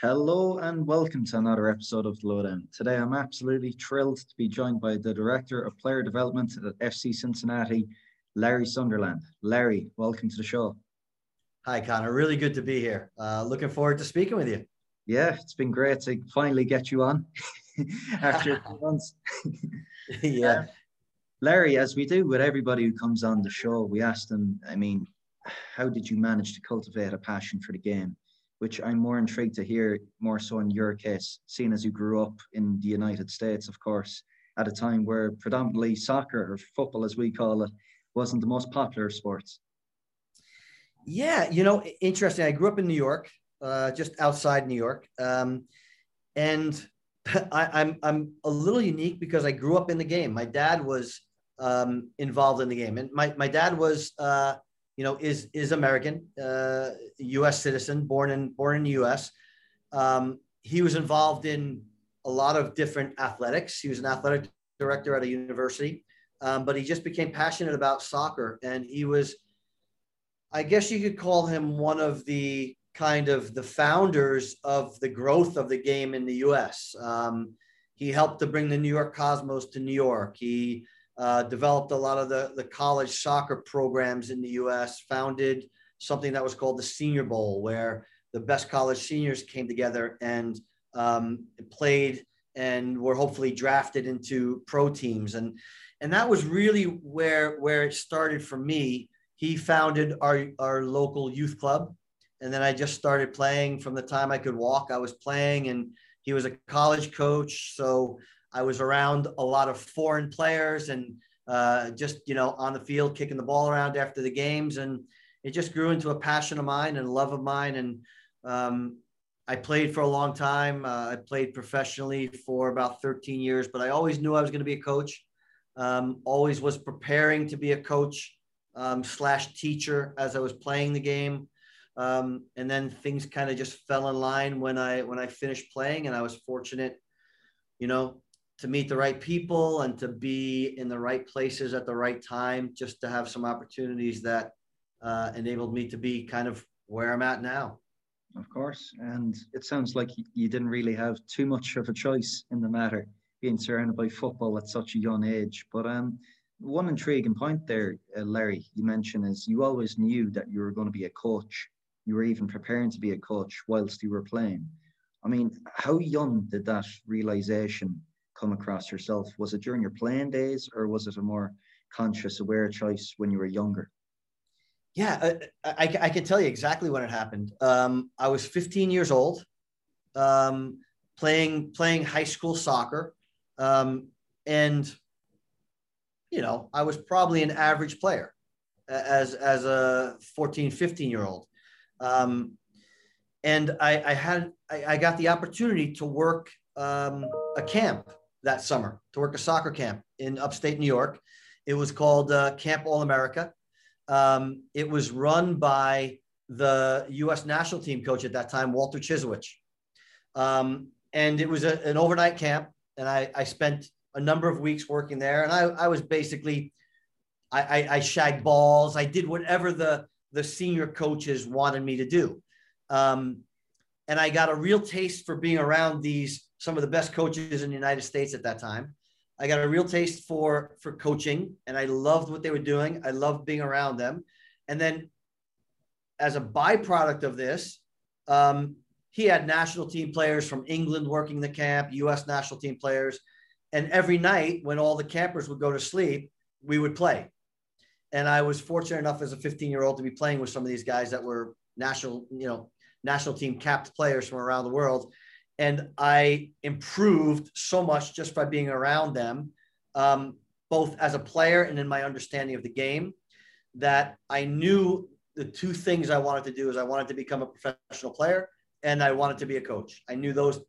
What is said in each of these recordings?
Hello and welcome to another episode of the Lowdown. Today I'm absolutely thrilled to be joined by the Director of Player Development at FC Cincinnati, Larry Sunderland. Larry, welcome to the show. Hi, Connor. Really good to be here. Uh, looking forward to speaking with you. Yeah, it's been great to finally get you on after a few months. yeah. Larry, as we do with everybody who comes on the show, we ask them, I mean, how did you manage to cultivate a passion for the game? Which I'm more intrigued to hear more so in your case, seeing as you grew up in the United States, of course, at a time where predominantly soccer or football, as we call it, wasn't the most popular sports. Yeah, you know, interesting. I grew up in New York, uh, just outside New York, um, and I, I'm I'm a little unique because I grew up in the game. My dad was um, involved in the game, and my my dad was uh, you know, is is American, uh, U.S. citizen, born in born in the U.S. Um, he was involved in a lot of different athletics. He was an athletic director at a university, um, but he just became passionate about soccer, and he was, I guess you could call him one of the kind of the founders of the growth of the game in the U.S. Um, he helped to bring the New York Cosmos to New York. He uh, developed a lot of the, the college soccer programs in the US, founded something that was called the Senior Bowl, where the best college seniors came together and um, played and were hopefully drafted into pro teams. And, and that was really where, where it started for me. He founded our, our local youth club. And then I just started playing from the time I could walk. I was playing, and he was a college coach. So I was around a lot of foreign players and uh, just, you know, on the field, kicking the ball around after the games. And it just grew into a passion of mine and a love of mine. And um, I played for a long time. Uh, I played professionally for about 13 years, but I always knew I was going to be a coach. Um, always was preparing to be a coach um, slash teacher as I was playing the game. Um, and then things kind of just fell in line when I when I finished playing, and I was fortunate, you know, to meet the right people and to be in the right places at the right time, just to have some opportunities that uh, enabled me to be kind of where I'm at now. Of course. And it sounds like you didn't really have too much of a choice in the matter, being surrounded by football at such a young age. But um, one intriguing point there, uh, Larry, you mentioned is you always knew that you were going to be a coach. You were even preparing to be a coach whilst you were playing. I mean, how young did that realization come across yourself? Was it during your playing days or was it a more conscious, aware choice when you were younger? Yeah, uh, I, I, I can tell you exactly when it happened. Um, I was 15 years old, um, playing playing high school soccer, um, and you know I was probably an average player as as a 14, 15 year old, um, and I, I had I, I, got the opportunity to work um, a camp that summer to work a soccer camp in upstate New York. It was called uh, Camp All America. Um, it was run by the U.S. national team coach at that time, Walter Chyzowych. Um, and it was a, an overnight camp. And I, I, spent a number of weeks working there. And I, I was basically, I, I, I, shagged balls. I did whatever the, the senior coaches wanted me to do. Um, and I got a real taste for being around these some of the best coaches in the United States at that time. I got a real taste for for coaching, and I loved what they were doing. I loved being around them. And then, as a byproduct of this, um, he had national team players from England working the camp, U.S. national team players, and every night when all the campers would go to sleep, we would play. And I was fortunate enough as a 15 year old to be playing with some of these guys that were national, you know, national team capped players from around the world and I improved so much just by being around them, um, both as a player and in my understanding of the game, that I knew the two things I wanted to do is I wanted to become a professional player and I wanted to be a coach. I knew those.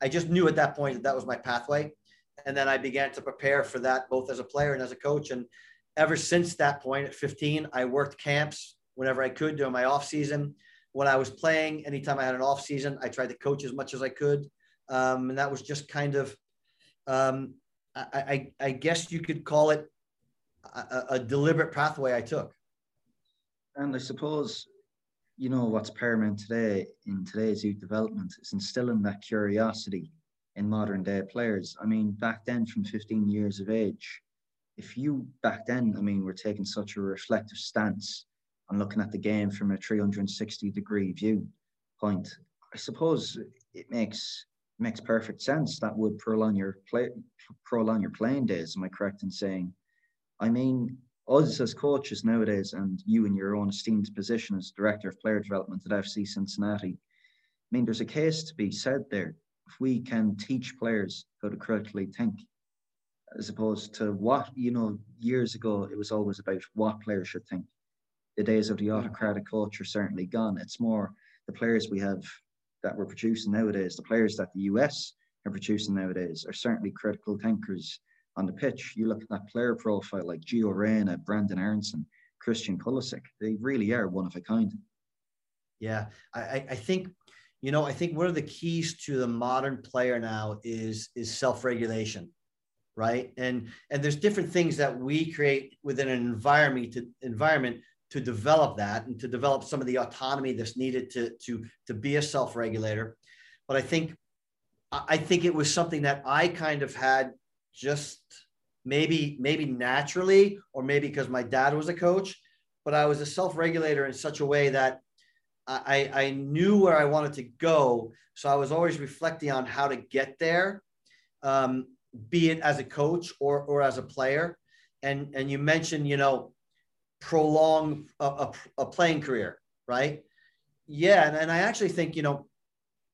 I just knew at that point that that was my pathway, and then I began to prepare for that both as a player and as a coach. And ever since that point at 15, I worked camps whenever I could during my off season when I was playing, anytime I had an off season, I tried to coach as much as I could. Um, and that was just kind of, um, I, I, I, guess you could call it a, a, deliberate pathway I took. And I suppose you know what's paramount today in today's youth development is instilling that curiosity in modern day players. I mean, back then, from 15 years of age, if you back then, I mean, we're taking such a reflective stance on looking at the game from a 360 degree view point, I suppose it makes makes perfect sense. That would prolong your play prolong your playing days. Am I correct in saying? I mean, us as coaches nowadays, and you in your own esteemed position as director of player development at FC Cincinnati, I mean, there's a case to be said there. If we can teach players how to critically think, as opposed to what, you know, years ago, it was always about what players should think. The days of the autocratic culture certainly gone. It's more the players we have that we're producing nowadays, the players that the US are producing nowadays, are certainly critical thinkers on the pitch. You look at that player profile like Gio Reyna, Brenden Aaronson, Christian Pulisic, they really are one of a kind. Yeah, I, I think, you know, I think one of the keys to the modern player now is is self-regulation, right? And and there's different things that we create within an environment to environment to develop that and to develop some of the autonomy that's needed to to to be a self-regulator. But I think I think it was something that I kind of had just maybe maybe naturally or maybe because my dad was a coach but i was a self-regulator in such a way that i i knew where i wanted to go so i was always reflecting on how to get there um, be it as a coach or or as a player and and you mentioned you know prolong a, a, a playing career right yeah and, and i actually think you know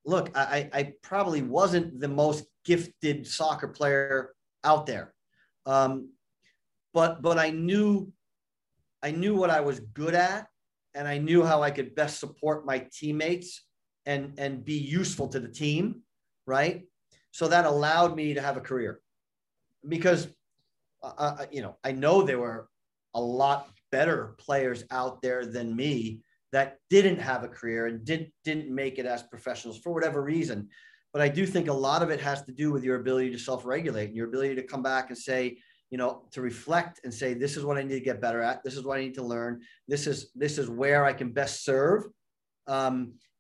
look I, I probably wasn't the most gifted soccer player out there. Um, but but I knew I knew what I was good at, and I knew how I could best support my teammates and and be useful to the team, right? So that allowed me to have a career, because uh, uh you know I know there were a lot better players out there than me that didn't have a career and didn't didn't make it as professionals for whatever reason. But I do think a lot of it has to do with your ability to self-regulate and your ability to come back and say, you know, to reflect and say, this is what I need to get better at. This is what I need to learn. This is this is where I can best serve. Um,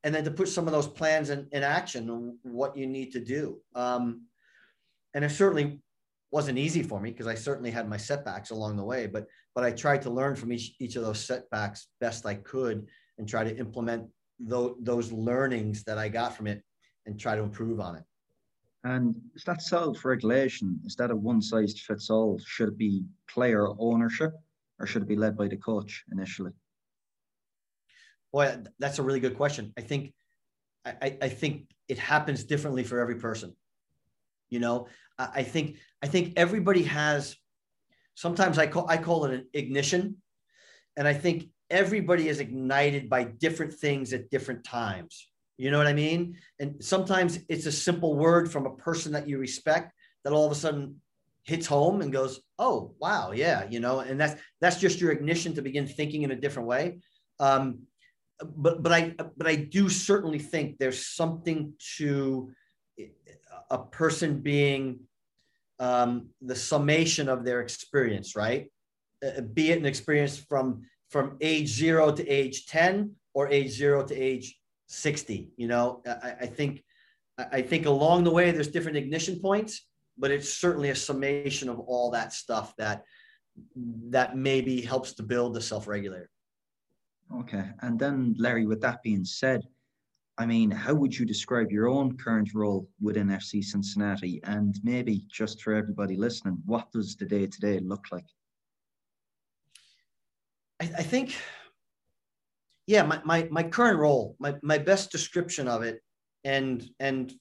and then to put some of those plans in, in action, what you need to do. Um, and it certainly wasn't easy for me because I certainly had my setbacks along the way, but but I tried to learn from each each of those setbacks best I could and try to implement those, those learnings that I got from it and try to improve on it. And is that self-regulation? Is that a one-size-fits-all? Should it be player ownership, or should it be led by the coach initially? Boy, that's a really good question. I think, I, I think it happens differently for every person. You know, I think I think everybody has. Sometimes I call I call it an ignition, and I think everybody is ignited by different things at different times. You know what I mean? And sometimes it's a simple word from a person that you respect that all of a sudden hits home and goes, "Oh, wow, yeah," you know, and that's that's just your ignition to begin thinking in a different way. Um, but but I but I do certainly think there's something to a person being um, the summation of their experience, right? Uh, be it an experience from from age zero to age ten or age zero to age 60 you know I, I, think i think along the way there's different ignition points but it's certainly a summation of all that stuff that that maybe helps to build the self-regulator okay and then larry with that being said i mean how would you describe your own current role within fc cincinnati? And maybe just for everybody listening what does the day-to-day look like? I, I think yeah, my, my, my current role, my, my best description of it and, and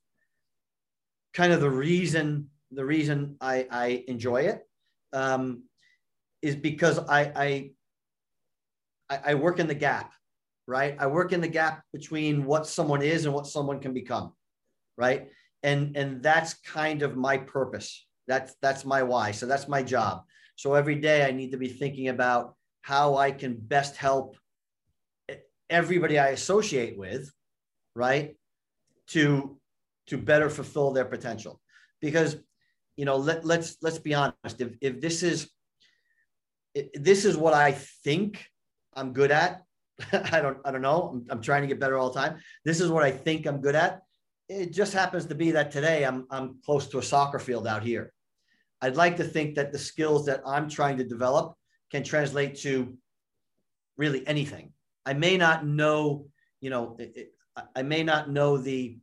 kind of the reason, the reason I, I enjoy it um, is because I, I, I work in the gap, right? I work in the gap between what someone is and what someone can become, right? And, and that's kind of my purpose. That's, that's my why. So that's my job. So every day I need to be thinking about how I can best help everybody I associate with, right, to to better fulfill their potential. Because you know, let, let's let's be honest. If if this is if this is what I think I'm good at, I don't I don't know. I'm, I'm trying to get better all the time. This is what I think I'm good at. It just happens to be that today I'm I'm close to a soccer field out here. I'd like to think that the skills that I'm trying to develop can translate to really anything. I may not know, you know, it, I may not know the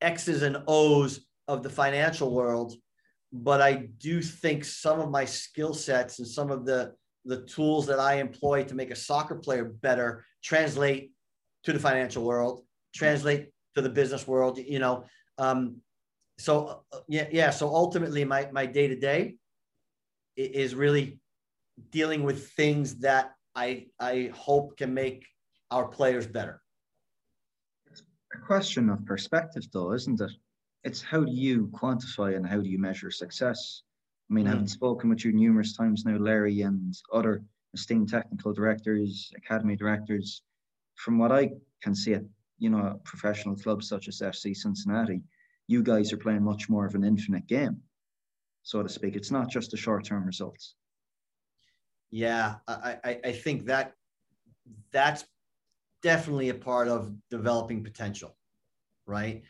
X's and O's of the financial world, but I do think some of my skill sets and some of the the tools that I employ to make a soccer player better translate to the financial world, translate to the business world. You know, um, so uh, yeah, yeah. So ultimately, my my day to day is really dealing with things that I I hope can make our players better. It's a question of perspective, though, isn't it? It's how do you quantify and how do you measure success? I mean, mm. having spoken with you numerous times now, Larry, and other esteemed technical directors, academy directors, from what I can see at you know professional clubs such as FC Cincinnati, you guys are playing much more of an infinite game, so to speak. It's not just the short-term results. Yeah, I, I, I think that that's definitely a part of developing potential, right?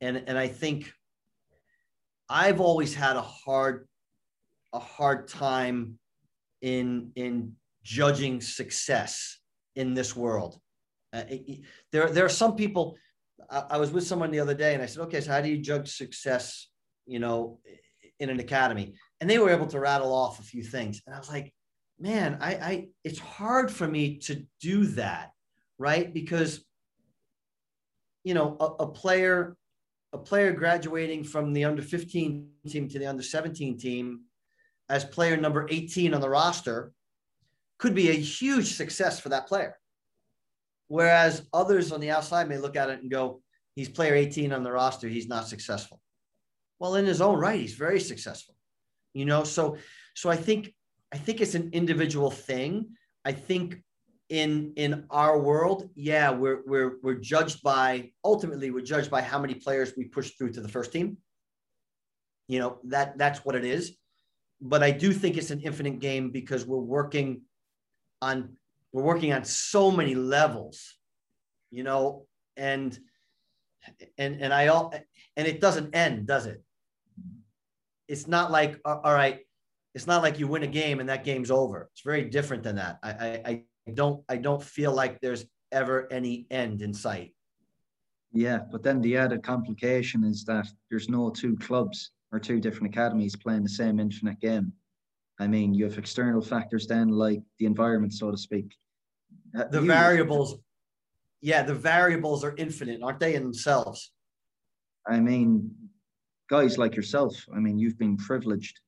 And and I think I've always had a hard a hard time in in judging success in this world. Uh, it, there there are some people. I, I was with someone the other day, and I said, "Okay, so how do you judge success? You know, in an academy?" And they were able to rattle off a few things, and I was like, "Man, I, I it's hard for me to do that, right? Because you know, a, a player a player graduating from the under 15 team to the under 17 team as player number 18 on the roster could be a huge success for that player. Whereas others on the outside may look at it and go, he's player 18 on the roster, he's not successful. Well, in his own right, he's very successful. You know, so so I think I think it's an individual thing. I think in in our world, yeah, we're we're we're judged by ultimately we're judged by how many players we push through to the first team. You know, that that's what it is but I do think it's an infinite game because we're working on we're working on so many levels, you know, and and and I all and it doesn't end, does it? It's not like all right, it's not like you win a game and that game's over. It's very different than that. I I, I don't I don't feel like there's ever any end in sight. Yeah, but then the added complication is that there's no two clubs or two different academies playing the same infinite game. I mean, you have external factors then, like the environment, so to speak. Uh, the you, variables, yeah, the variables are infinite, aren't they, in themselves? I mean, guys like yourself, I mean, you've been privileged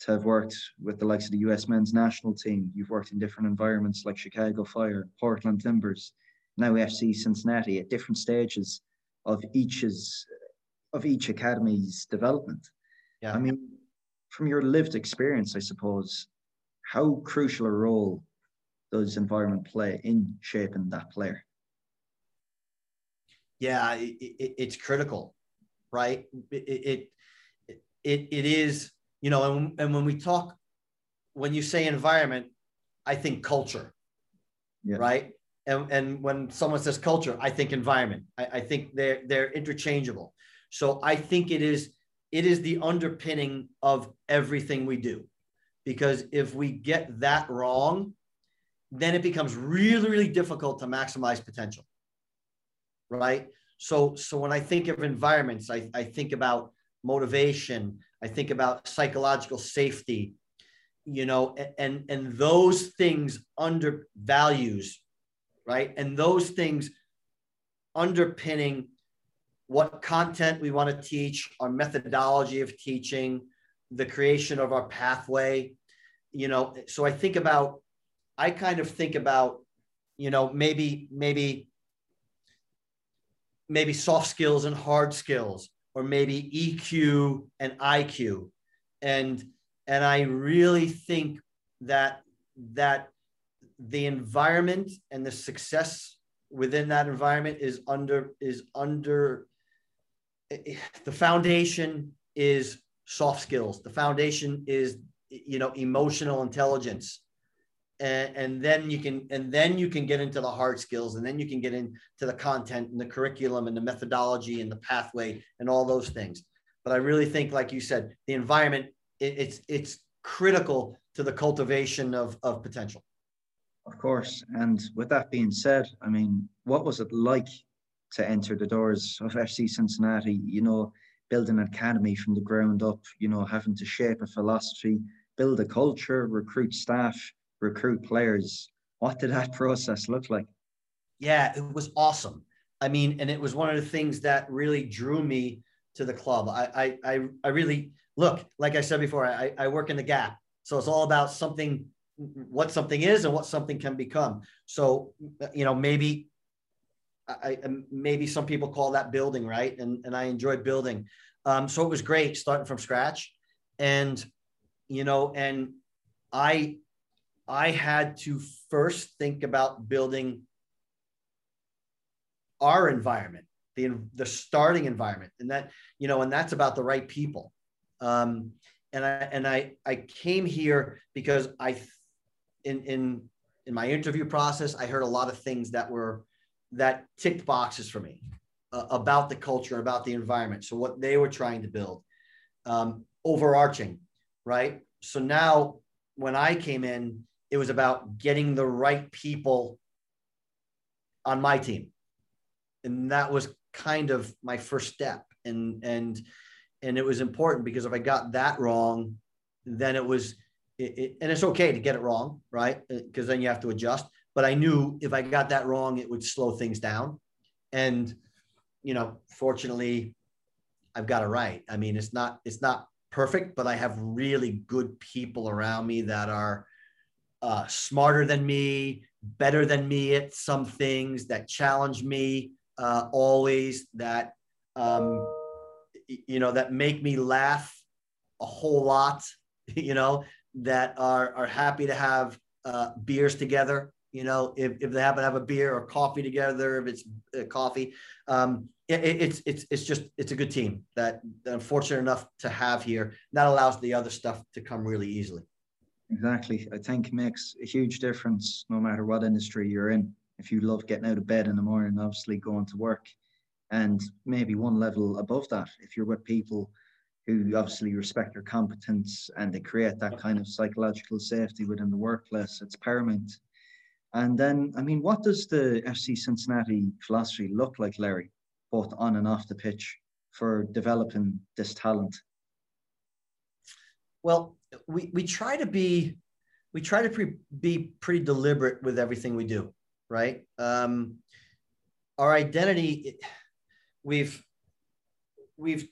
to have worked with the likes of the US men's national team. You've worked in different environments like Chicago Fire, Portland Timbers, now FC Cincinnati at different stages of each's of each academy's development. Yeah. I mean, from your lived experience, I suppose, how crucial a role does environment play in shaping that player? Yeah, it, it, it's critical, right? It, it, it, it is, you know, and, and when we talk, when you say environment, I think culture, yeah. right? And, and when someone says culture, I think environment. I, I think they're they're interchangeable. So I think it is it is the underpinning of everything we do. Because if we get that wrong, then it becomes really, really difficult to maximize potential. Right. So, so when I think of environments, I, I think about motivation, I think about psychological safety, you know, and, and those things under values, right? And those things underpinning what content we want to teach, our methodology of teaching, the creation of our pathway. You know, so I think about, I kind of think about, you know, maybe, maybe, maybe soft skills and hard skills, or maybe EQ and IQ. And, and I really think that, that the environment and the success within that environment is under, is under, the foundation is soft skills. The foundation is, you know, emotional intelligence. and, and then you can and then you can get into the hard skills and then you can get into the content and the curriculum and the methodology and the pathway and all those things but i really think like you said the environment it, it's it's critical to the cultivation of of potential of course and with that being said i mean what was it like to enter the doors of fc cincinnati you know building an academy from the ground up you know having to shape a philosophy build a culture recruit staff recruit players. What did that process look like? Yeah, it was awesome. I mean, and it was one of the things that really drew me to the club. I I I, really look, like I said before, I, I work in the gap. So it's all about something, what something is and what something can become. So, you know, maybe I, maybe some people call that building, right? And, and I enjoy building. Um, so it was great starting from scratch. And, you know, and I I had to first think about building our environment, the, the starting environment. And that, you know, and that's about the right people. Um, and I, and I, I came here because I, in, in, in my interview process, I heard a lot of things that were, that ticked boxes for me uh, about the culture, about the environment. So what they were trying to build, um, overarching, right? So now when I came in, it was about getting the right people on my team. And that was kind of my first step. And and and it was important because if I got that wrong, then it was it, it, and it's okay to get it wrong, right? Because then you have to adjust. But I knew if I got that wrong, it would slow things down. And you know, fortunately, I've got it right. I mean, it's not it's not perfect, but I have really good people around me that are uh, smarter than me, better than me at some things, that challenge me uh, always, that um, you know, that make me laugh a whole lot. You know, that are are happy to have uh, beers together. You know, if, if they happen to have a beer or coffee together, if it's uh, coffee, um, it, it's it's it's just it's a good team that, that I'm fortunate enough to have here. That allows the other stuff to come really easily. Exactly. I think makes a huge difference no matter what industry you're in. If you love getting out of bed in the morning, obviously going to work, and maybe one level above that, if you're with people who obviously respect your competence and they create that kind of psychological safety within the workplace, it's paramount. And then, I mean, what does the FC Cincinnati philosophy look like, Larry, both on and off the pitch for developing this talent? Well, we we try to be we try to pre- be pretty deliberate with everything we do, right? Um, our identity, we've we've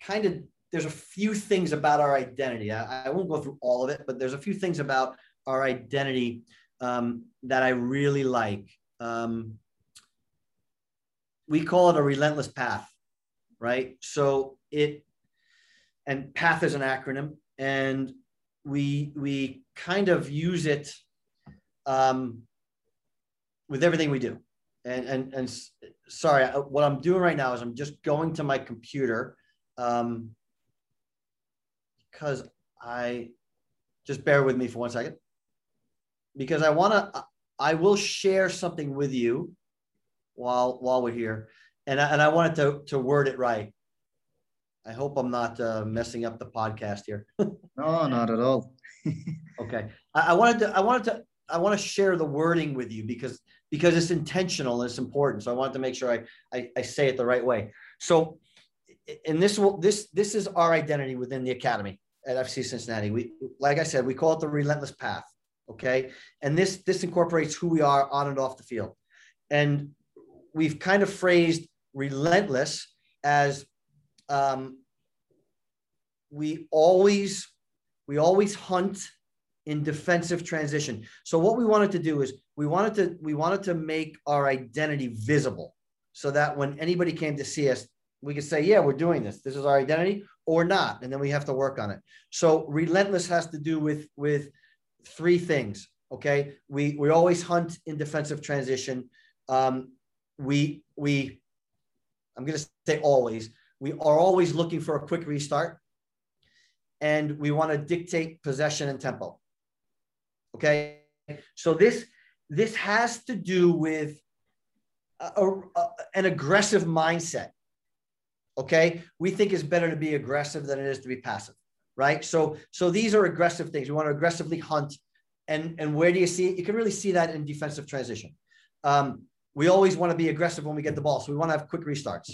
kind of there's a few things about our identity. I, I, won't go through all of it, but there's a few things about our identity um, that I really like. Um, we call it a relentless path, right? So it and PATH is an acronym, and we we kind of use it um, with everything we do. And and and sorry, what I'm doing right now is I'm just going to my computer um, because I just bear with me for one second because I want to. I will share something with you while while we're here, and I, and I wanted to to word it right. I hope I'm not uh, messing up the podcast here. no, not at all. okay, I, I, wanted to. I wanted to. I want to share the wording with you because because it's intentional and it's important. So I wanted to make sure I I, I say it the right way. So, and this will this this is our identity within the academy at FC Cincinnati. We like I said, we call it the relentless path. Okay, and this this incorporates who we are on and off the field, and we've kind of phrased relentless as um, we always we always hunt in defensive transition. So what we wanted to do is we wanted to we wanted to make our identity visible so that when anybody came to see us, we could say, yeah, we're doing this. This is our identity or not. And then we have to work on it. So relentless has to do with with three things. Okay. We we always hunt in defensive transition. Um, we we I'm gonna say always we are always looking for a quick restart and we want to dictate possession and tempo. Okay. So this this has to do with a, a, an aggressive mindset. Okay. We think it's better to be aggressive than it is to be passive. Right. So so these are aggressive things. We want to aggressively hunt. And, and where do you see? You can really see that in defensive transition. Um, we always want to be aggressive when we get the ball. So we want to have quick restarts,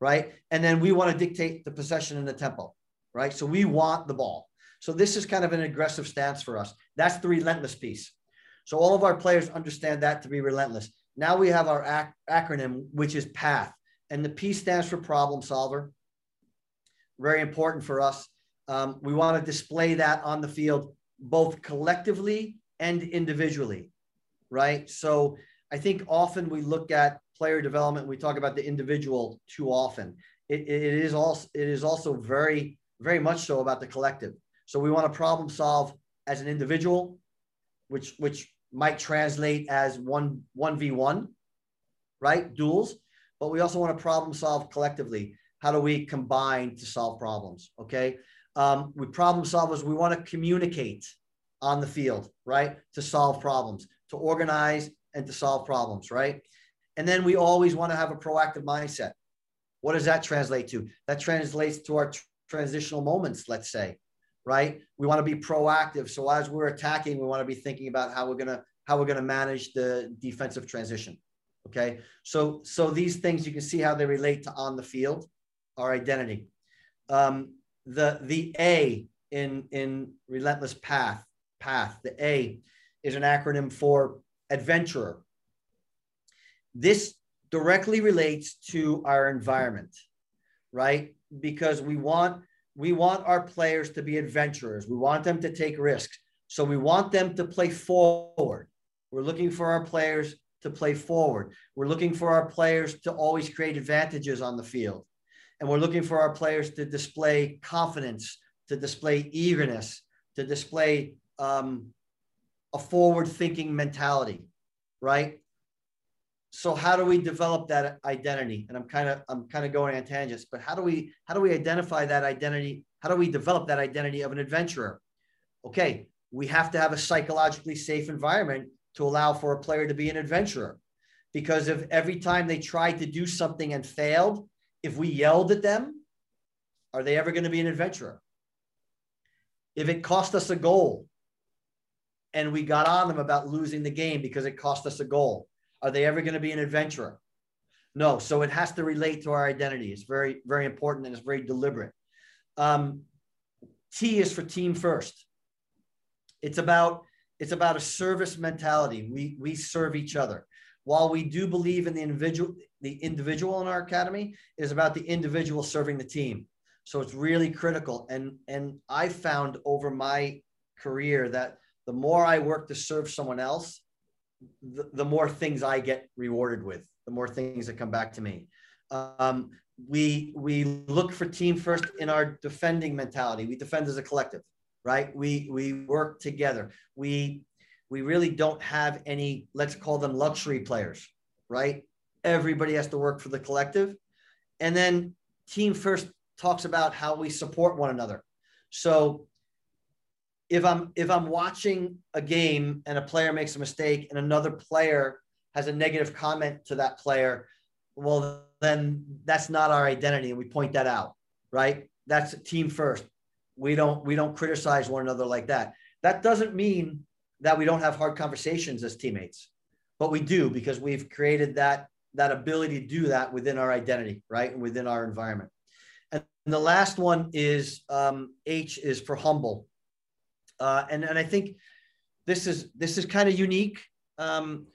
right? And then we want to dictate the possession and the tempo, right? So we want the ball. So this is kind of an aggressive stance for us. That's the relentless piece. So all of our players understand that to be relentless. Now we have our ac- acronym, which is PATH, and the P stands for problem solver. Very important for us. Um, we want to display that on the field, both collectively and individually, right? So I think often we look at player development, we talk about the individual too often. It, it is also it is also very very much so about the collective. So we want to problem solve as an individual, which which might translate as one one v one, right? Duels. But we also want to problem solve collectively. How do we combine to solve problems? Okay. Um, we problem solvers. We want to communicate on the field, right? To solve problems, to organize and to solve problems, right? And then we always want to have a proactive mindset. What does that translate to? That translates to our transitional moments, let's say, right? We want to be proactive. So as we're attacking, we want to be thinking about how we're gonna how we're gonna manage the defensive transition. Okay. So so these things you can see how they relate to on the field, our identity. Um, the the A in in relentless path path the A is an acronym for adventurer. This directly relates to our environment, right? Because we want we want our players to be adventurers. We want them to take risks. So we want them to play forward. We're looking for our players to play forward. We're looking for our players to always create advantages on the field. And we're looking for our players to display confidence, to display eagerness, to display um, a forward thinking mentality, right? so how do we develop that identity? And i'm kind of i'm kind of going on tangents but how do we how do we identify that identity? How do we develop that identity of an adventurer? Okay we have to have a psychologically safe environment to allow for a player to be an adventurer. Because if every time they tried to do something and failed if we yelled at them are they ever going to be an adventurer if it cost us a goal and we got on them about losing the game because it cost us a goal are they ever going to be an adventurer? No. So it has to relate to our identity. It's very, very important and it's very deliberate. Um, T is for team first. It's about it's about a service mentality. We we serve each other. While we do believe in the individual, the individual in our academy is about the individual serving the team. So it's really critical. And and I found over my career that the more I work to serve someone else, the, the more things I get rewarded with, the more things that come back to me. Um, we we look for team first in our defending mentality. We defend as a collective, right? We we work together. We we really don't have any, let's call them luxury players, right? Everybody has to work for the collective. And then team first talks about how we support one another. So if I'm if I'm watching a game and a player makes a mistake and another player has a negative comment to that player, well then that's not our identity and we point that out, right? That's team first. We don't we don't criticize one another like that. That doesn't mean that we don't have hard conversations as teammates, but we do because we've created that that ability to do that within our identity, right, and within our environment. And the last one is um, H is for humble uh, and and I think this is this is kind of unique. Um,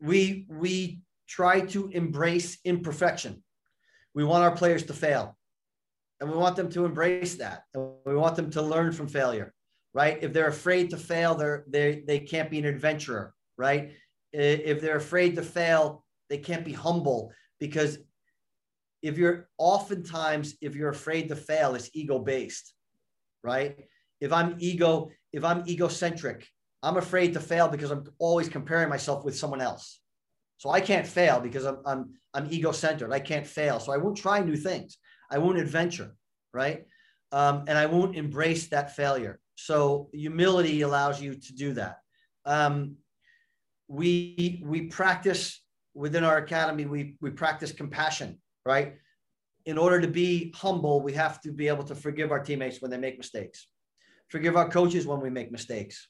we we try to embrace imperfection. We want our players to fail, and we want them to embrace that. And we want them to learn from failure, right? If they're afraid to fail, they're they they can't be an adventurer, right? If they're afraid to fail, they can't be humble because if you're oftentimes if you're afraid to fail, it's ego based, right? if I'm ego, if I'm egocentric, I'm afraid to fail because I'm always comparing myself with someone else. So I can't fail because I'm I'm I'm ego-centered. I can't fail. So I won't try new things. I won't adventure, right? Um, and I won't embrace that failure. So humility allows you to do that. Um, we we practice within our academy. We we practice compassion, right? In order to be humble, we have to be able to forgive our teammates when they make mistakes, forgive our coaches when we make mistakes,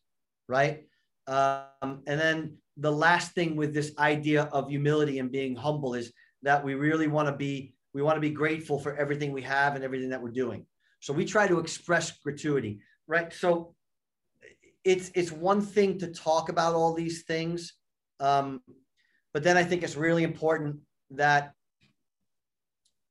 right? Um, and then the last thing with this idea of humility and being humble is that we really want to be we want to be grateful for everything we have and everything that we're doing. So we try to express gratuity, right? So it's it's one thing to talk about all these things, um, but then I think it's really important that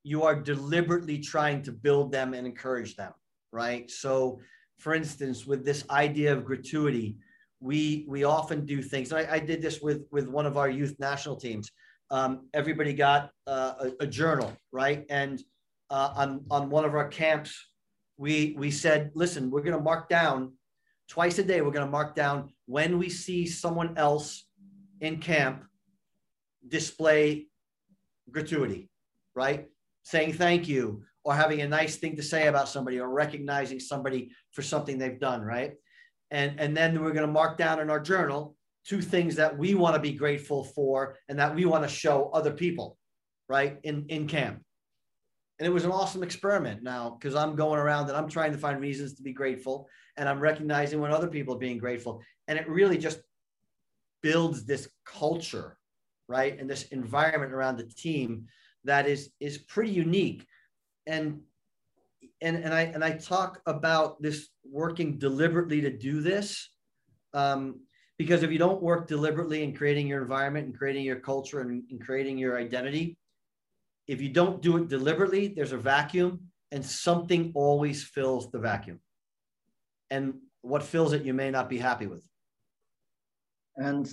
you are deliberately trying to build them and encourage them, right? So, for instance, with this idea of gratuity, we we often do things. I, I did this with with one of our youth national teams. Um, everybody got uh, a, a, journal, right? And uh, on on one of our camps, we we said, listen, we're going to mark down twice a day. We're going to mark down when we see someone else in camp display gratuity, right? Saying thank you or having a nice thing to say about somebody or recognizing somebody for something they've done, right? And, and then we're going to mark down in our journal two things that we want to be grateful for and that we want to show other people, right? In, in camp. And it was an awesome experiment now because I'm going around and I'm trying to find reasons to be grateful and I'm recognizing when other people are being grateful. And it really just builds this culture, right? And this environment around the team that is is pretty unique. And and and I and I talk about this working deliberately to do this. Um, because if you don't work deliberately in creating your environment and creating your culture and, and creating your identity, if you don't do it deliberately, there's a vacuum and something always fills the vacuum. And what fills it, you may not be happy with. And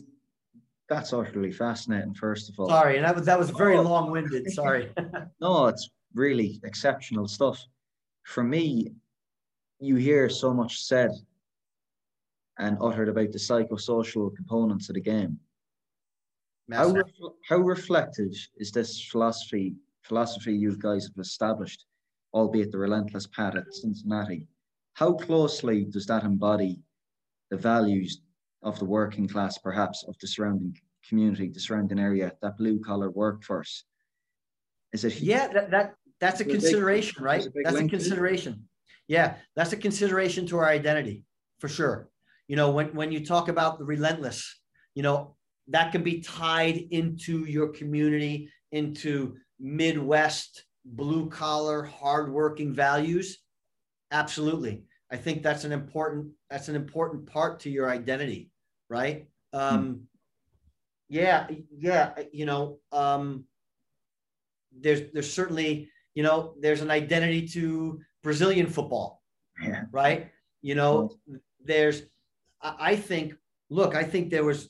that's utterly fascinating, first of all. Sorry, and that was, that was very oh. long winded. Sorry. no, it's really exceptional stuff. For me, you hear so much said and uttered about the psychosocial components of the game. How, how reflective is this philosophy philosophy you guys have established, albeit the relentless path at Cincinnati? How closely does that embody the values of the working class, perhaps of the surrounding community, the surrounding area, that blue collar workforce? Is it? Yeah, that, that that's a consideration, big, right? A that's a consideration. Yeah, that's a consideration to our identity for sure. You know, when when you talk about the relentless, you know, that can be tied into your community, into Midwest blue collar, hardworking values. Absolutely. I think that's an important that's an important part to your identity, right? Um, hmm. Yeah, yeah. You know, um, there's there's certainly you know there's an identity to Brazilian football, yeah. right? You know, there's I think look, I think there was,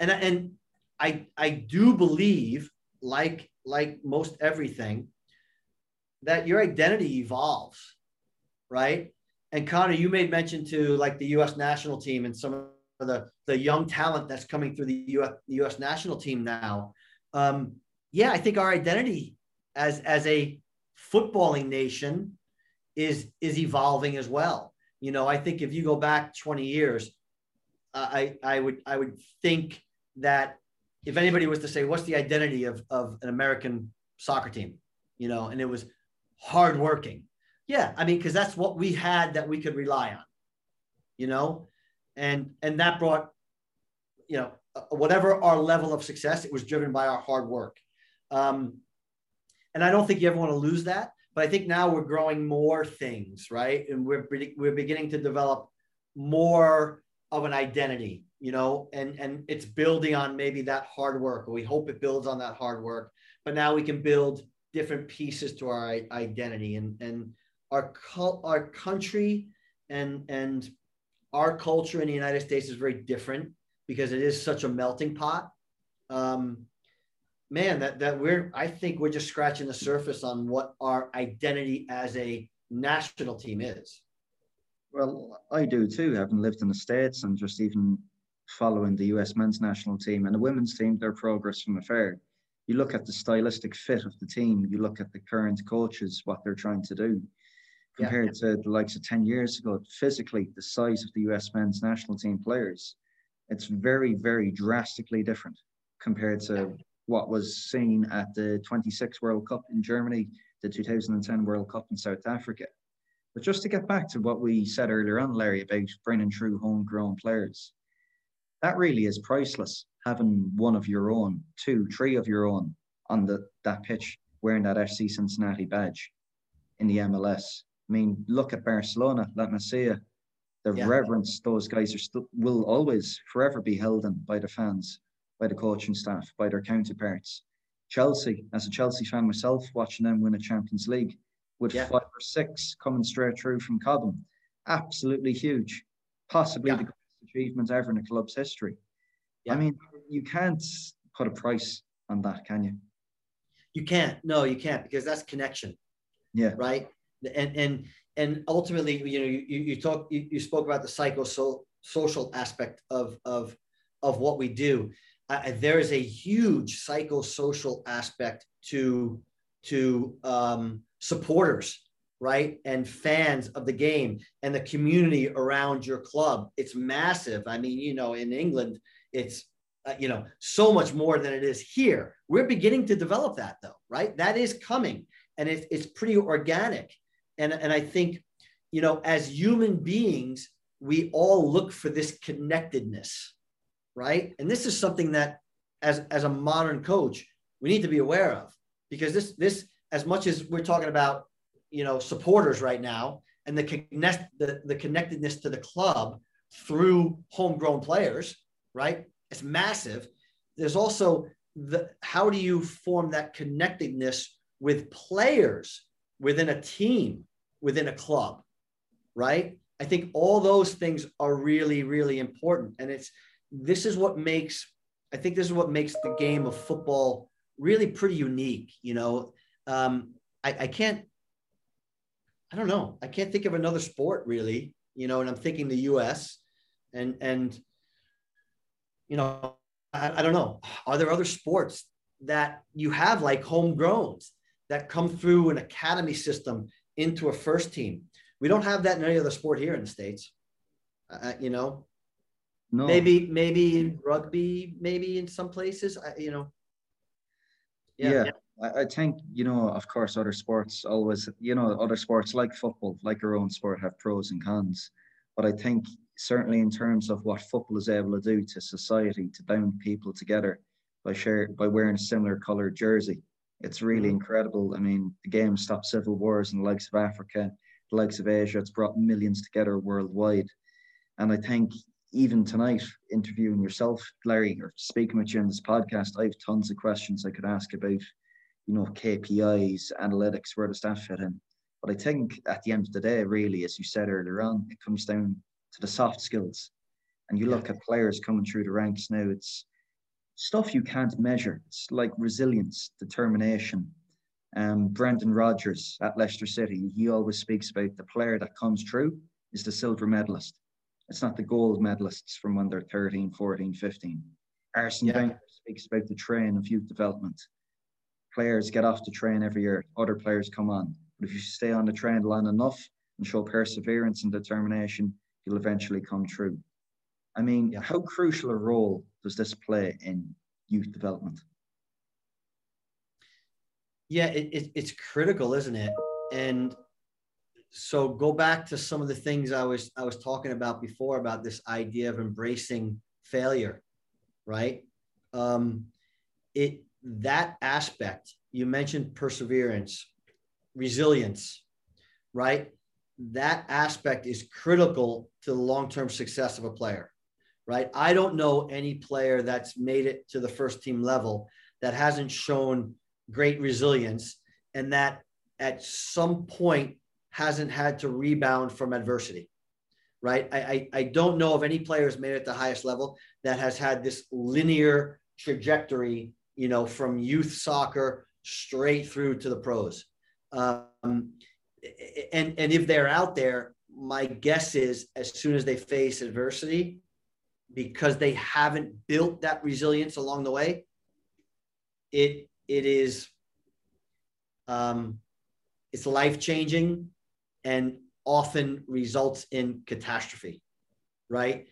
and and I I do believe like like most everything that your identity evolves right? And Connor, you made mention to like the U.S. national team and some of the the young talent that's coming through the U.S. The U.S. national team now. Um, yeah, I think our identity as as a footballing nation is is evolving as well. You know, I think if you go back 20 years, I I would I would think that if anybody was to say what's the identity of of an American soccer team, you know, and it was hardworking, yeah, I mean, because that's what we had that we could rely on, you know, and and that brought, you know, uh, whatever our level of success, it was driven by our hard work. Um, and I don't think you ever want to lose that. But I think now we're growing more things, right? And we're we're beginning to develop more of an identity, you know, and and it's building on maybe that hard work. We hope it builds on that hard work, but now we can build different pieces to our identity and and our our country and and our culture in the United States is very different because it is such a melting pot. Um, man, that that we're I think we're just scratching the surface on what our identity as a national team is. Well, I do too, having lived in the States and just even following the US men's national team and the women's team, their progress from afar. You look at the stylistic fit of the team, you look at the current coaches, what they're trying to do compared yeah. to the likes of 10 years ago. Physically, the size of the US men's national team players, it's very, very drastically different compared to what was seen at the 26 World Cup in Germany, the 2010 World Cup in South Africa. But just to get back to what we said earlier on, Larry, about bringing through homegrown players, that really is priceless. Having one of your own, two, three of your own on the that pitch wearing that FC Cincinnati badge in the MLS. I mean, look at Barcelona, Let La Masia. The yeah. reverence those guys are still will always forever be held in by the fans, by the coaching staff, by their counterparts. Chelsea, as a Chelsea fan myself, watching them win a Champions League, with yeah. five or six coming straight through from Cobham. Absolutely huge. Possibly yeah. the achievement ever in a club's history. Yeah. I mean, you can't put a price on that, can you? You can't. No, you can't because that's connection. Yeah. Right. And and and ultimately, you know, you you talk you, you spoke about the psychosocial social aspect of of of what we do. Uh, there is a huge psychosocial aspect to to um, supporters, right? And fans of the game and the community around your club. It's massive. I mean, you know, in England, it's, uh, you know, so much more than it is here. We're beginning to develop that though, right? That is coming and it, it's pretty organic. And, and I think, you know, as human beings, we all look for this connectedness, right? And this is something that as, as a modern coach, we need to be aware of because this, this, as much as we're talking about, you know, supporters right now and the connect the, the connectedness to the club through homegrown players, right? It's massive. There's also the how do you form that connectedness with players within a team, within a club, right? I think all those things are really, really important. And it's this is what makes I think this is what makes the game of football really pretty unique. You know, um, I, I can't, I don't know. I can't think of another sport really, you know, and I'm thinking the US and, and, you know, I, I don't know. Are there other sports that you have like homegrowns that come through an academy system into a first team? We don't have that in any other sport here in the States. Uh, you know, no. maybe, maybe in rugby, maybe in some places, I, you know, yeah. yeah. I, I think, you know, of course, other sports always, you know, other sports like football, like our own sport, have pros and cons. But I think certainly in terms of what football is able to do to society, to bound people together by share by wearing a similar coloured jersey, it's really mm-hmm. incredible. I mean, the game stopped civil wars in the likes of Africa, the likes of Asia. It's brought millions together worldwide. And I think even tonight, interviewing yourself, Larry, or speaking with you on this podcast, I have tons of questions I could ask about you know, KPIs, analytics, where does that fit in? But I think at the end of the day, really, as you said earlier on, it comes down to the soft skills. And you look at players coming through the ranks now, it's stuff you can't measure. It's like resilience, determination. Um, Brendan Rodgers at Leicester City, he always speaks about the player that comes through is the silver medalist. It's not the gold medalists from when they're 13, 14, 15. Arsene yeah. Wenger speaks about the train of youth development players get off the train every year, other players come on. But if you stay on the train long enough and show perseverance and determination, you'll eventually come true. I mean, yeah. how crucial a role does this play in youth development? Yeah, it, it, it's critical, isn't it? And so go back to some of the things I was I was talking about before about this idea of embracing failure, right? Um, it that aspect, you mentioned perseverance, resilience, right? That aspect is critical to the long term success of a player, right? I don't know any player that's made it to the first team level that hasn't shown great resilience and that at some point hasn't had to rebound from adversity right? I, I, I, don't know of any players made it at the highest level that has had this linear trajectory you know, from youth soccer straight through to the pros. Um, and, and if they're out there, my guess is as soon as they face adversity, because they haven't built that resilience along the way, it it is um, it's life changing, and often results in catastrophe, right?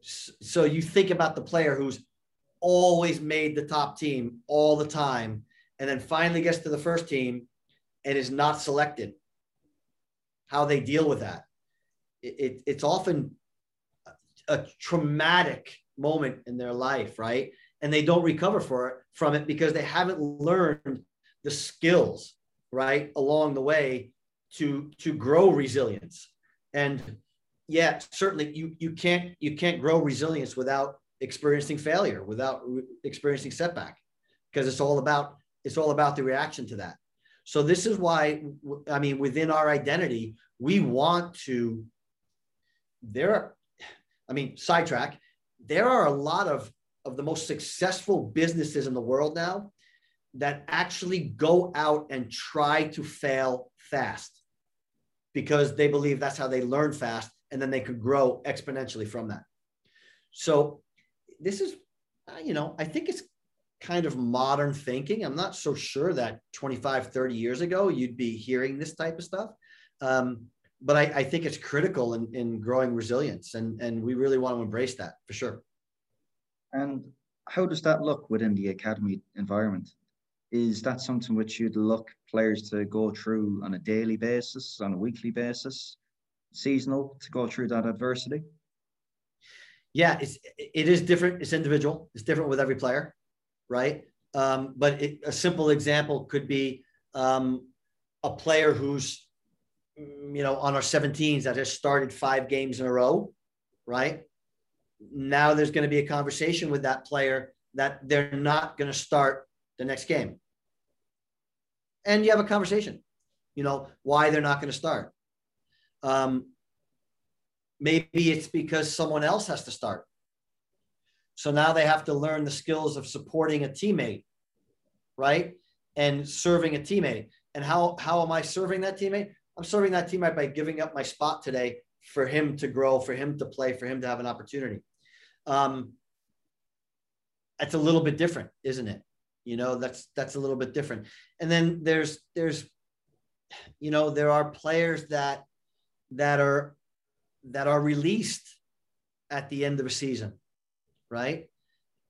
So you think about the player who's always made the top team all the time and then finally gets to the first team and is not selected. How they deal with that. It, it, it's often a traumatic moment in their life, right? And they don't recover for it from it because they haven't learned the skills, right, along the way to to grow resilience. And yeah, certainly you you can't you can't grow resilience without experiencing failure, without re- experiencing setback, because it's all about it's all about the reaction to that. So this is why I mean within our identity, we want to there are I mean sidetrack, there are a lot of of the most successful businesses in the world now that actually go out and try to fail fast because they believe that's how they learn fast and then they could grow exponentially from that. So this is, uh, you know, I think it's kind of modern thinking. I'm not so sure that 25, 30 years ago, you'd be hearing this type of stuff. Um, but I, I, think it's critical in, in growing resilience and, and we really want to embrace that for sure. And how does that look within the academy environment? Is that something which you'd look players to go through on a daily basis, on a weekly basis, seasonal to go through that adversity? Yeah, it's it is different. It's individual. It's different with every player, right? Um, but it, a simple example could be um, a player who's you know on our 17s that has started five games in a row, right? Now there's going to be a conversation with that player that they're not going to start the next game and you have a conversation, you know, why they're not going to start. Um, maybe it's because someone else has to start. So now they have to learn the skills of supporting a teammate, right? And serving a teammate. And how, how am I serving that teammate? I'm serving that teammate by giving up my spot today for him to grow, for him to play, for him to have an opportunity. Um, that's a little bit different, isn't it? you know that's that's a little bit different and then there's there's you know there are players that that are that are released at the end of a season right?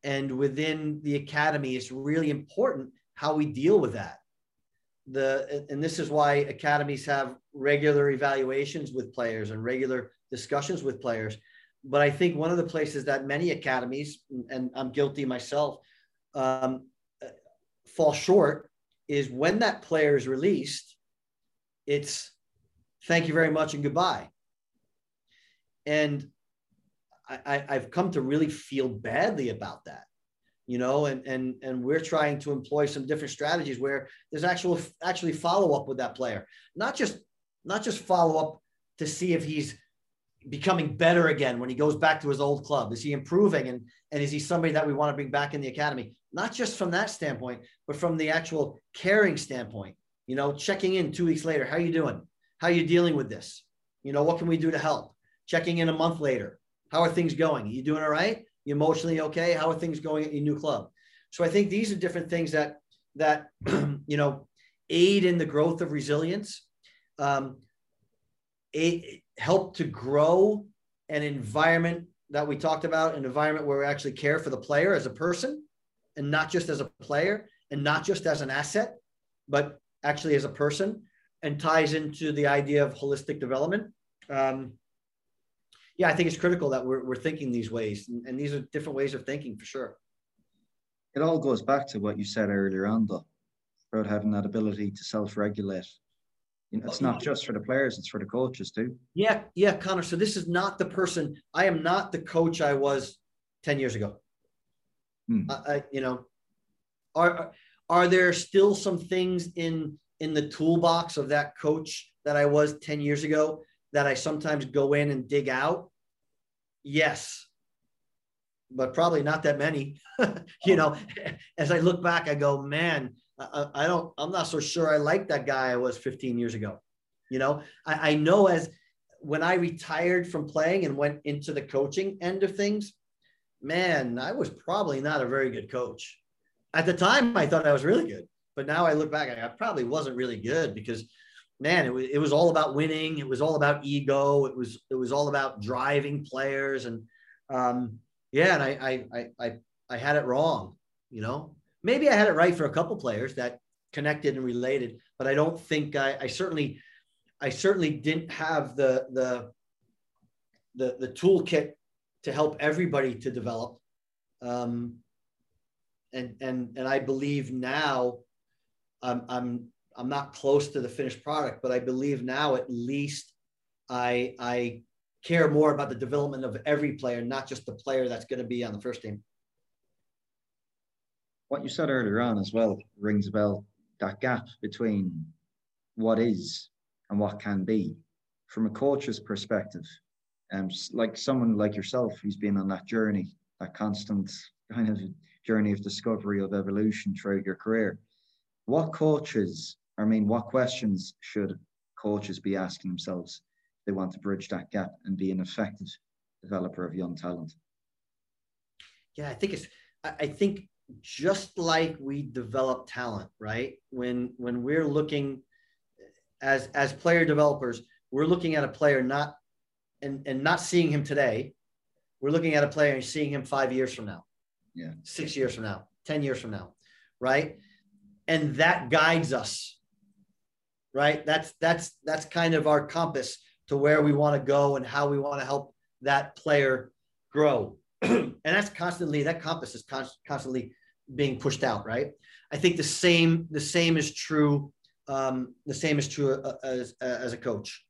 And within the academy it's really important how we deal with that. The and this is why academies have regular evaluations with players and regular discussions with players. But i think one of the places that many academies and i'm guilty myself um, fall short is when that player is released, it's thank you very much and goodbye. And I, have come to really feel badly about that, you know, and and and we're trying to employ some different strategies where there's actual actually follow up with that player, not just not just follow up to see if he's becoming better again when he goes back to his old club? Is he improving? And, and is he somebody that we want to bring back in the academy? Not just from that standpoint, but from the actual caring standpoint. You know, checking in two weeks later. How are you doing? How are you dealing with this? You know, what can we do to help? Checking in a month later. How are things going? Are you doing all right? You emotionally okay? How are things going at your new club? So I think these are different things that that you know aid in the growth of resilience. Um, aid, help to grow an environment that we talked about, an environment where we actually care for the player as a person and not just as a player and not just as an asset, but actually as a person and ties into the idea of holistic development. Um, yeah, I think it's critical that we're, we're thinking these ways and, and these are different ways of thinking for sure. It all goes back to what you said earlier on, though, about having that ability to self-regulate you know, it's not just for the players; it's for the coaches too. Yeah, yeah, Connor. So this is not the person. I am not the coach I was ten years ago. Hmm. I, I, you know, are are there still some things in in the toolbox of that coach that I was ten years ago that I sometimes go in and dig out? Yes, but probably not that many. you know, as I look back, I go, man, I, I, don't, I'm not so sure I like that guy I was 15 years ago. You know, I, I know as when I retired from playing and went into the coaching end of things, man, I was probably not a very good coach. At the time, I thought I was really good, but now I look back, I probably wasn't really good because man, it was, it was all about winning. It was all about ego. It was, it was all about driving players. And um, yeah, and I, I, I, I, I had it wrong, you know, maybe I had it right for a couple players that connected and related, but I don't think I, I certainly, I certainly didn't have the, the, the, the toolkit to help everybody to develop. Um, and, and, and I believe now I'm, I'm I'm not close to the finished product, but I believe now at least I I care more about the development of every player, not just the player that's going to be on the first team. What you said earlier on as well rings a bell. That gap between what is and what can be, from a coach's perspective, and um, like someone like yourself who's been on that journey, that constant kind of journey of discovery of evolution throughout your career. What coaches I mean, what questions should coaches be asking themselves if they want to bridge that gap and be an effective developer of young talent? Yeah, I think it's. I think just like we develop talent, right? When when we're looking as as player developers, we're looking at a player not and and not seeing him today. We're looking at a player and seeing him five years from now. Yeah. Six years from now, 10 years from now, right? And that guides us right? That's that's that's kind of our compass to where we want to go and how we want to help that player grow. and that's constantly that compass is constantly being pushed out, right? I think the same the same is true. Um, the same is true uh, as as a coach.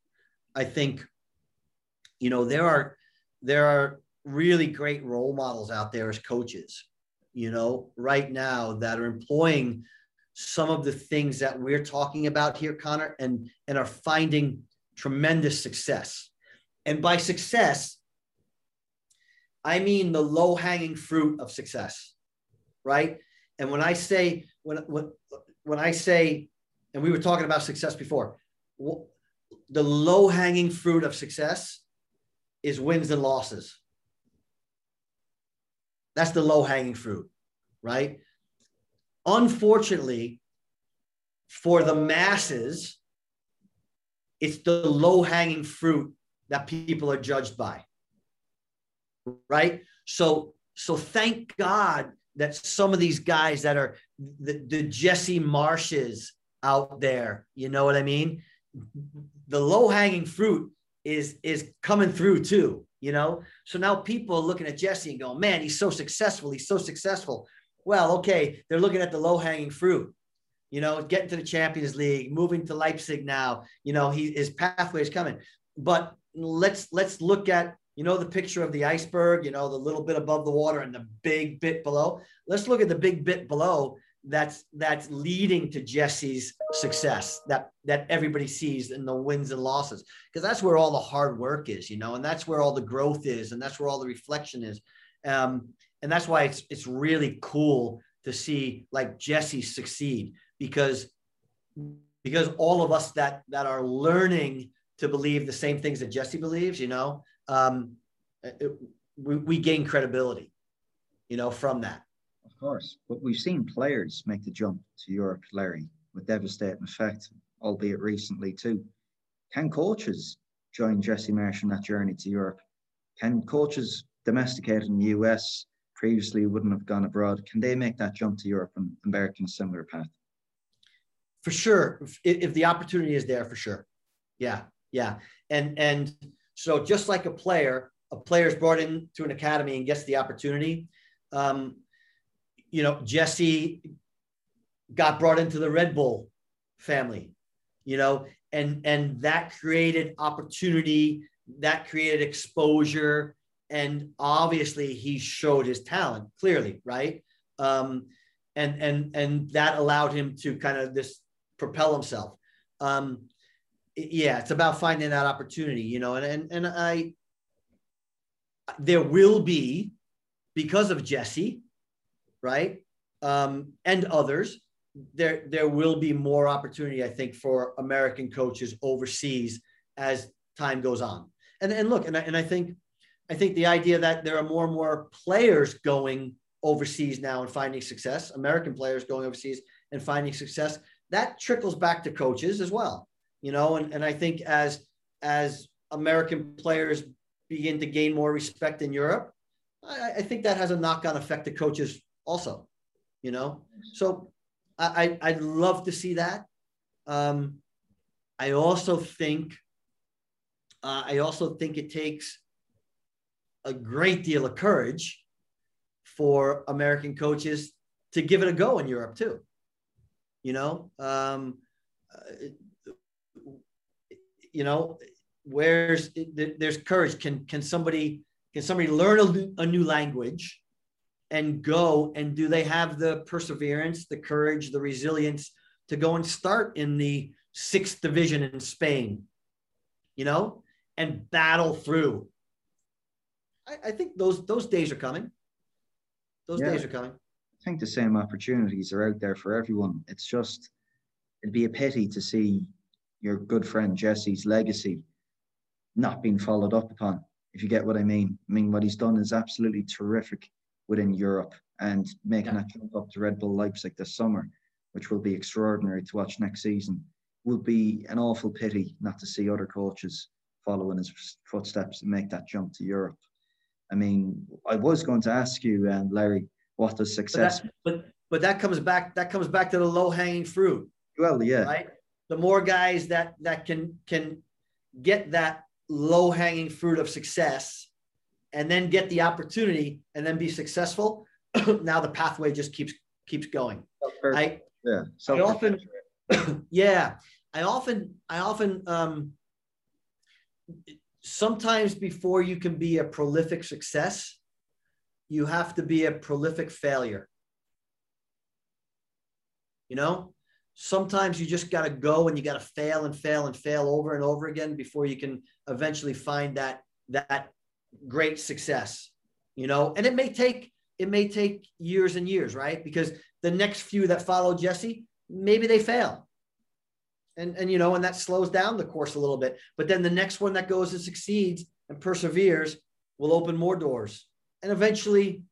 I think, you know, there are there are really great role models out there as coaches. You know, right now that are employing some of the things that we're talking about here, Connor, and, and are finding tremendous success. And by success, I mean the low hanging fruit of success, right? And when I say, when, when, when I say, and we were talking about success before, the low hanging fruit of success is wins and losses. That's the low hanging fruit, right? Unfortunately, for the masses, it's the low hanging fruit that people are judged by. Right? So, so thank God that some of these guys that are the, the Jesse Marsches out there, you know what I mean? The low hanging fruit is is coming through too, you know. So now people are looking at Jesse and going, "Man, he's so successful. He's so successful." Well, okay, they're looking at the low hanging fruit. You know, getting to the Champions League, moving to Leipzig now. You know, he his pathway is coming. But let's let's look at you know the picture of the iceberg. You know, the little bit above the water and the big bit below. Let's look at the big bit below. That's that's leading to Jesse's success that that everybody sees in the wins and losses because that's where all the hard work is, you know, and that's where all the growth is, and that's where all the reflection is. Um, and that's why it's it's really cool to see like Jesse succeed because because all of us that that are learning to believe the same things that Jesse believes, you know, um, it, we, we gain credibility, you know, from that. Of course, but we've seen players make the jump to Europe, Larry, with devastating effect, albeit recently too. Can coaches join Jesse Marsch on that journey to Europe? Can coaches domesticated in the US previously wouldn't have gone abroad, can they make that jump to Europe and embark in a similar path? For sure, if, if the opportunity is there, for sure. Yeah, yeah, and and so just like a player, a player is brought into an academy and gets the opportunity. Um, you know, Jesse got brought into the Red Bull family, you know, and and that created opportunity, that created exposure, and obviously he showed his talent clearly, right? Um, and and and that allowed him to kind of this propel himself. Um, yeah, it's about finding that opportunity, you know, and and and I there will be because of Jesse, right? Um, and others, there there will be more opportunity, I think, for American coaches overseas as time goes on. And and look, and I, and I think I think the idea that there are more and more players going overseas now and finding success, American players going overseas and finding success, that trickles back to coaches as well. you know, and, and I think as as American players begin to gain more respect in Europe, I, I think that has a knock-on effect to coaches also, you know. So I, I'd love to see that. Um, I also think uh, I also think it takes a great deal of courage for American coaches to give it a go in Europe too. You know, um, uh, you know, where's there's courage? Can can somebody can somebody learn a, a new language and go and do they have the perseverance, the courage, the resilience to go and start in the sixth division in Spain? You know, and battle through. I, I think those those days are coming. Those yeah. days are coming. I think the same opportunities are out there for everyone. It's just it'd be a pity to see your good friend Jesse's legacy not being followed up upon, if you get what I mean. I mean, what he's done is absolutely terrific within Europe and making yeah. that jump up to Red Bull Leipzig this summer, which will be extraordinary to watch next season. Will be an awful pity not to see other coaches following his footsteps and make that jump to Europe. I mean, I was going to ask you, um, Larry, what does success? But that, but, but that comes back. That comes back to the low hanging fruit. Well, yeah. Right. The more guys that that can can get that low hanging fruit of success, and then get the opportunity, and then be successful. now the pathway just keeps keeps going. I yeah. I often yeah. I often I often um, sometimes before you can be a prolific success, you have to be a prolific failure. You know, sometimes you just got to go and you got to fail and fail and fail over and over again before you can eventually find that that great success. You know, and it may take it may take years and years, right? Because the next few that follow Jesse, maybe they fail and and you know and that slows down the course a little bit. But then the next one that goes and succeeds and perseveres will open more doors. And eventually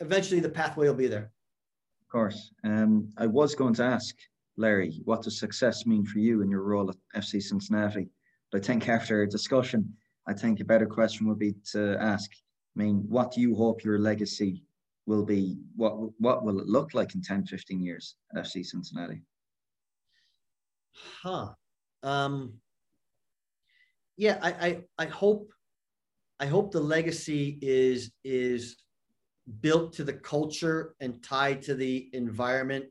eventually the pathway will be there. Of course. Um, i was going to ask larry what does success mean for you in your role at fc cincinnati? But i think after a discussion i think a better question would be to ask i mean what do you hope your legacy will be? What what will it look like in 10 15 years at fc cincinnati Huh. Um, yeah, I, I, I hope, I hope the legacy is is built to the culture and tied to the environment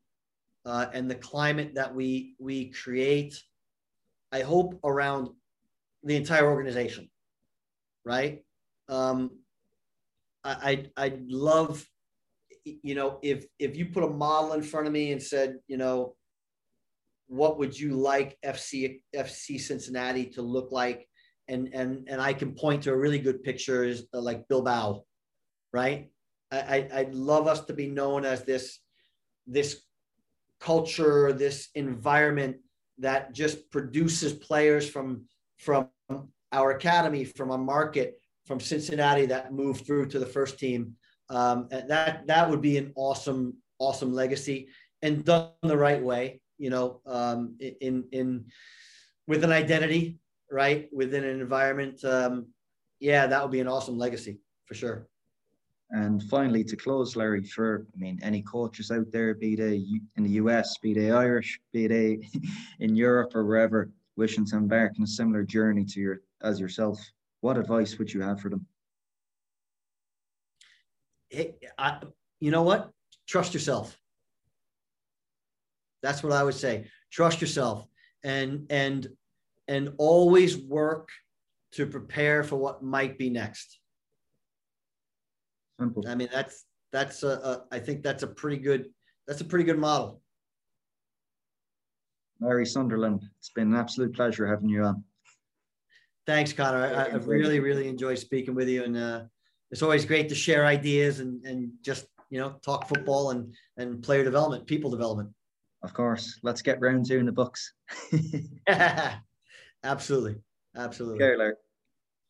uh, and the climate that we we create. I hope around the entire organization, right? Um, I I I'd love, you know, if if you put a model in front of me and said, you know, what would you like FC FC Cincinnati to look like? And and and I can point to a really good picture is uh, like Bilbao, right? I, I would love us to be known as this this culture, this environment that just produces players from from our academy, from our market, from Cincinnati that move through to the first team. Um, and that that would be an awesome awesome legacy and done the right way you know, um, in in with an identity, right, within an environment. Um, yeah, that would be an awesome legacy for sure. And finally, to close, Larry, for I mean, any coaches out there, be they in the US, be they Irish, be they in Europe or wherever, wishing to embark on a similar journey to your as yourself, what advice would you have for them? Hey, I, you know what? Trust yourself. That's what I would say. Trust yourself and and and always work to prepare for what might be next. Simple. I mean, that's that's a, a I think that's a pretty good that's a pretty good model. Larry Sunderland, it's been an absolute pleasure having you on. Thanks, Connor. I, have really, really enjoyed speaking with you, and uh, it's always great to share ideas and and just you know talk football and and player development, people development. Of course. Let's get round to in the books. Absolutely. Absolutely. Care,